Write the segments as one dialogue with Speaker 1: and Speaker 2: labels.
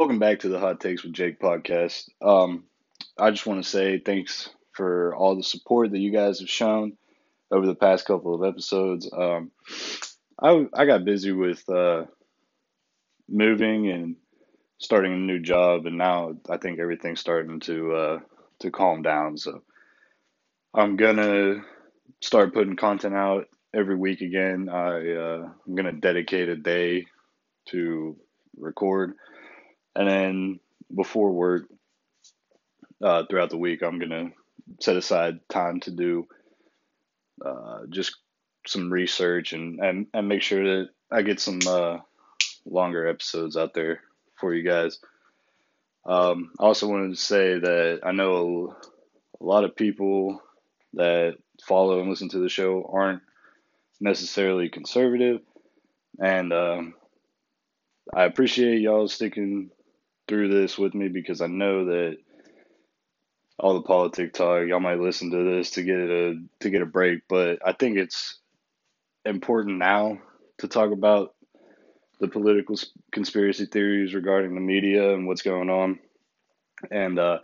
Speaker 1: Welcome back to the Hot Takes with Jake podcast. Um, I just want to say thanks for all the support that you guys have shown over the past couple of episodes. Um, I I got busy with uh, moving and starting a new job, and now I think everything's starting to uh, to calm down. So I'm gonna start putting content out every week again. I uh, I'm gonna dedicate a day to record, and then before work, uh, throughout the week, I'm gonna set aside time to do uh, just some research and, and and make sure that I get some uh, longer episodes out there for you guys. Um, I also wanted to say that I know a, a lot of people that follow and listen to the show aren't necessarily conservative, and um, I appreciate y'all sticking through this with me because I know that all the politic talk, y'all might listen to this to get a to get a break, but I think it's important now to talk about the political conspiracy theories regarding the media and what's going on. And uh,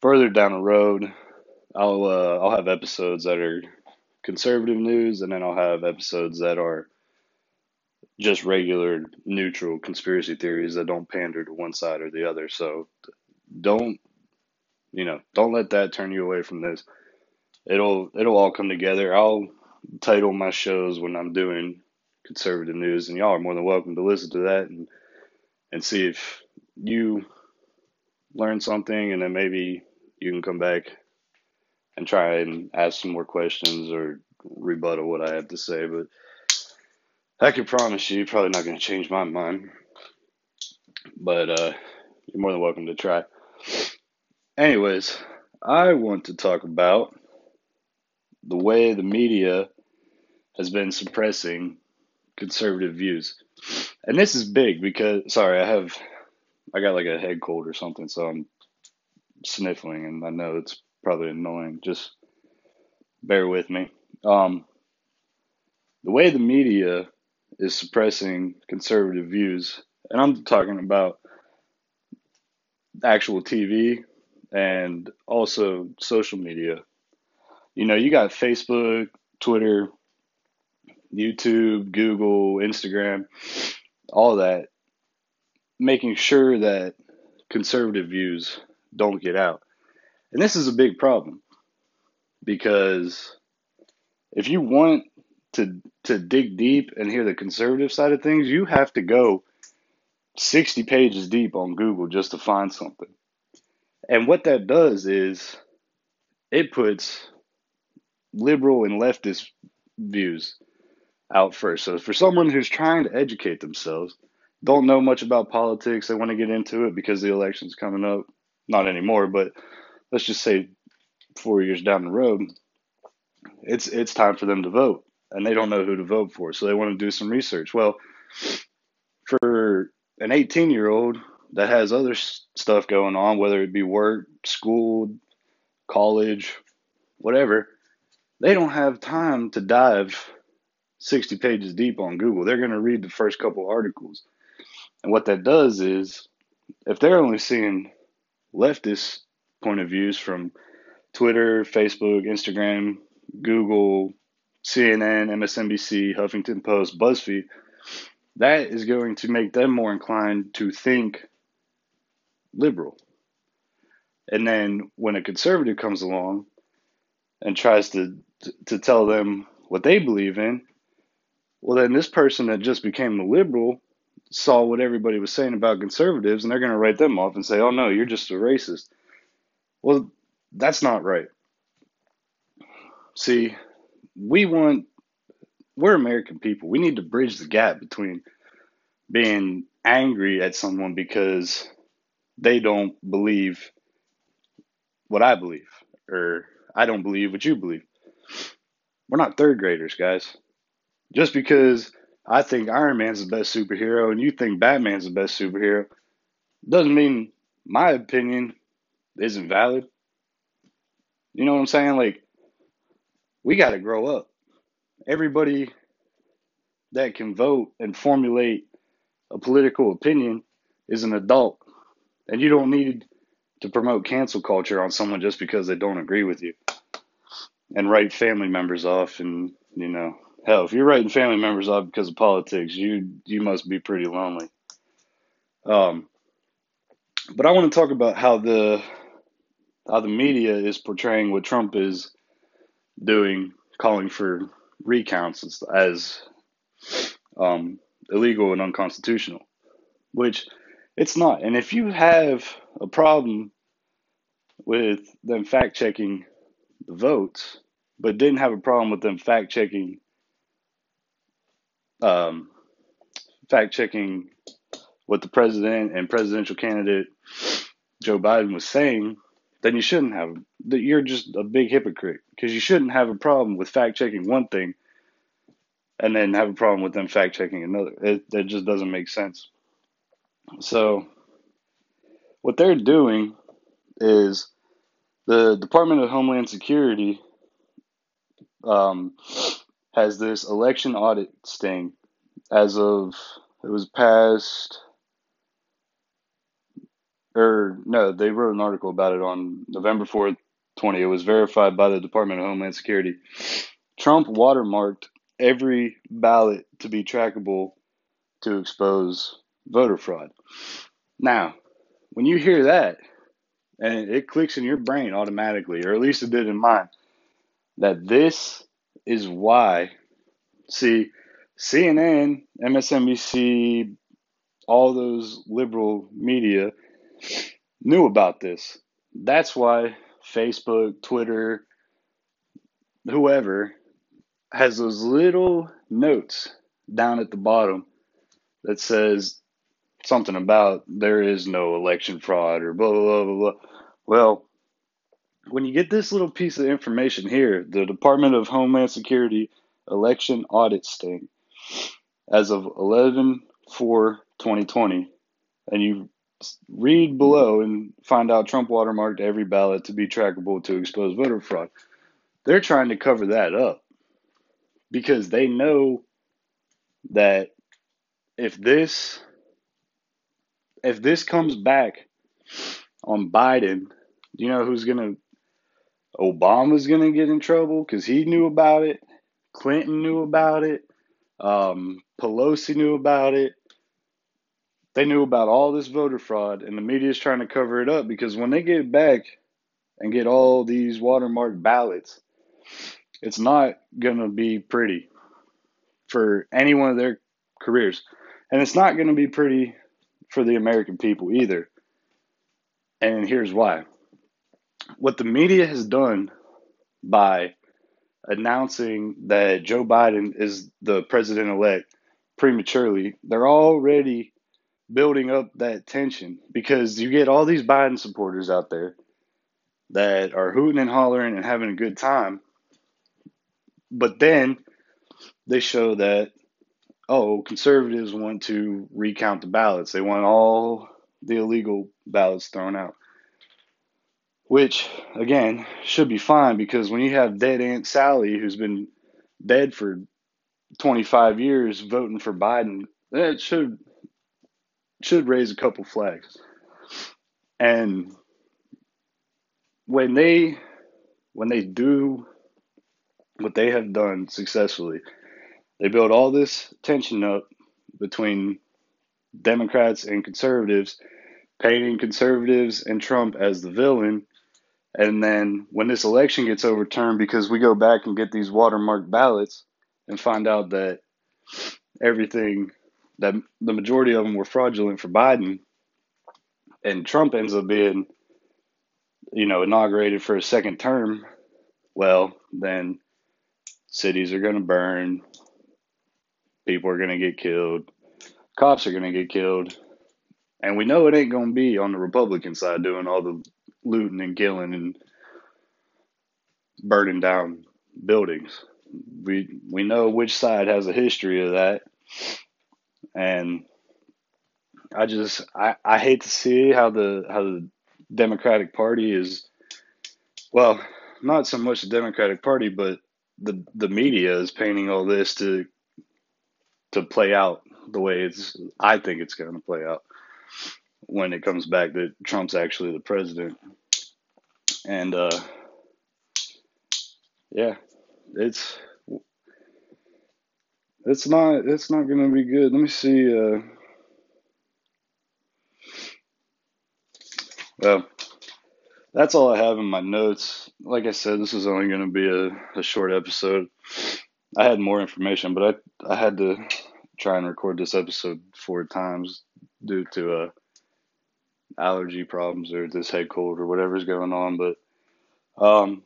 Speaker 1: further down the road, I'll uh, I'll have episodes that are conservative news, and then I'll have episodes that are just regular neutral conspiracy theories that don't pander to one side or the other. So don't you know don't let that turn you away from this. It'll it'll all come together. I'll title my shows when I'm doing conservative news, and y'all are more than welcome to listen to that and and see if you learn something, and then maybe you can come back and try and ask some more questions or rebuttal what I have to say. But I can promise you, you're probably not going to change my mind. But uh, you're more than welcome to try. Anyways, I want to talk about the way the media has been suppressing conservative views. And this is big because sorry, I have I got like a head cold or something, so I'm sniffling and I know it's probably annoying. Just bear with me. Um, the way the media is suppressing conservative views, and I'm talking about actual TV and also social media. You know, you got Facebook, Twitter, YouTube, Google, Instagram, all that, making sure that conservative views don't get out. And this is a big problem because if you want to to dig deep and hear the conservative side of things, you have to go 60 pages deep on Google just to find something. And what that does is it puts liberal and leftist views out first. So for someone who's trying to educate themselves, don't know much about politics, they want to get into it because the election's coming up. Not anymore, but let's just say four years down the road, it's it's time for them to vote, and they don't know who to vote for, so they want to do some research. Well, for an 18 year old that has other stuff going on, whether it be work, school, college, whatever, they don't have time to dive 60 pages deep on Google. They're going to read the first couple articles. And what that does is, if they're only seeing leftist point of views from Twitter, Facebook, Instagram, Google, CNN, MSNBC, Huffington Post, BuzzFeed, that is going to make them more inclined to think liberal. And then when a conservative comes along and tries to to tell them what they believe in, well, then this person that just became a liberal saw what everybody was saying about conservatives, and they're going to write them off and say, "Oh no, you're just a racist." Well, that's not right. See, we want we're American people. We need to bridge the gap between being angry at someone because they don't believe what I believe, or I don't believe what you believe. We're not third graders, guys. Just because I think Iron Man's the best superhero and you think Batman's the best superhero doesn't mean my opinion isn't valid. You know what I'm saying? Like, we got to grow up. Everybody that can vote and formulate a political opinion is an adult, and you don't need to promote cancel culture on someone just because they don't agree with you and write family members off and you know hell if you're writing family members off because of politics you you must be pretty lonely um but i want to talk about how the how the media is portraying what trump is doing calling for recounts as, as um, illegal and unconstitutional which it's not. And if you have a problem with them fact checking the votes, but didn't have a problem with them fact checking um, fact checking what the president and presidential candidate Joe Biden was saying, then you shouldn't have that. You're just a big hypocrite because you shouldn't have a problem with fact checking one thing and then have a problem with them fact checking another. It, just doesn't make sense. So, what they're doing is the Department of Homeland Security um, has this election audit sting as of it was passed or no, they wrote an article about it on November 4th, 20. It was verified by the Department of Homeland Security. Trump watermarked every ballot to be trackable to expose voter fraud. Now, when you hear that, and it clicks in your brain automatically, or at least it did in mine, that this is why. See, CNN, MSNBC, all those liberal media knew about this. That's why Facebook, Twitter, whoever has those little notes down at the bottom that says something about there is no election fraud or blah blah blah blah. Well, when you get this little piece of information here, the Department of Homeland Security election audit sting as of 11 4 2020, and you read below and find out Trump watermarked every ballot to be trackable to expose voter fraud. They're trying to cover that up because they know that if this if this comes back on Biden, you know who's gonna Obama's gonna get in trouble because he knew about it. Clinton knew about it. Um, Pelosi knew about it. They knew about all this voter fraud, and the media is trying to cover it up because when they get back and get all these watermarked ballots, it's not gonna be pretty for any one of their careers, and it's not gonna be pretty for the American people either. And here's why. What the media has done by announcing that Joe Biden is the president elect prematurely, they're already building up that tension because you get all these Biden supporters out there that are hooting and hollering and having a good time. But then they show that, oh, conservatives want to recount the ballots. They want all the illegal ballots thrown out. Which, again, should be fine because when you have dead Aunt Sally who's been dead for 25 years voting for Biden, that should should raise a couple flags. And when they when they do what they have done successfully, they build all this tension up between Democrats and conservatives, painting conservatives and Trump as the villain. And then when this election gets overturned, because we go back and get these watermarked ballots and find out that everything, that the majority of them were fraudulent for Biden, and Trump ends up being, you know, inaugurated for a second term, well, then cities are going to burn, people are going to get killed, cops are going to get killed. And we know it ain't going to be on the Republican side doing all the looting and killing and burning down buildings. We we know which side has a history of that. And I just I, I hate to see how the how the Democratic Party is well, not so much the Democratic Party, but the the media is painting all this to to play out the way it's I think it's going to play out. when it comes back that Trump's actually the president. And uh, yeah, it's it's not it's not gonna be good. Let me see. Uh, well, that's all I have in my notes. Like I said, this is only gonna be a, a short episode. I had more information, but I I had to try and record this episode four times due to uh, allergy problems or this head cold or whatever's going on. But um,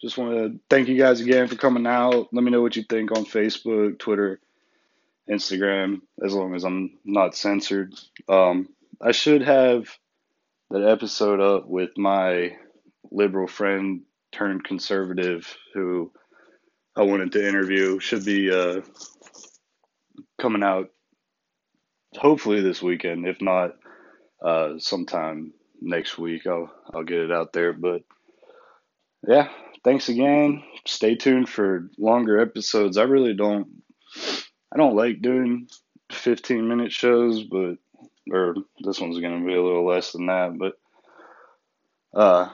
Speaker 1: just want to thank you guys again for coming out. Let me know what you think on Facebook, Twitter, Instagram, as long as I'm not censored. Um, I should have that episode up with my liberal friend turned conservative who I wanted to interview. Should be uh, coming out hopefully this weekend. If not, uh, sometime next week. I'll I'll get it out there. But yeah, thanks again. Stay tuned for longer episodes. I really don't I don't like doing 15 minute shows, but or this one's going to be a little less than that, but uh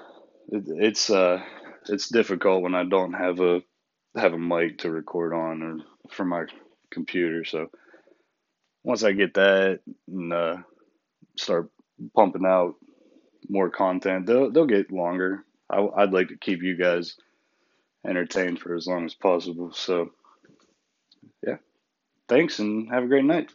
Speaker 1: it, it's uh it's difficult when I don't have a have a mic to record on or from my computer. So once I get that and uh, start pumping out more content, they'll they'll get longer. I, I'd like to keep you guys entertained for as long as possible. So, yeah, thanks and have a great night.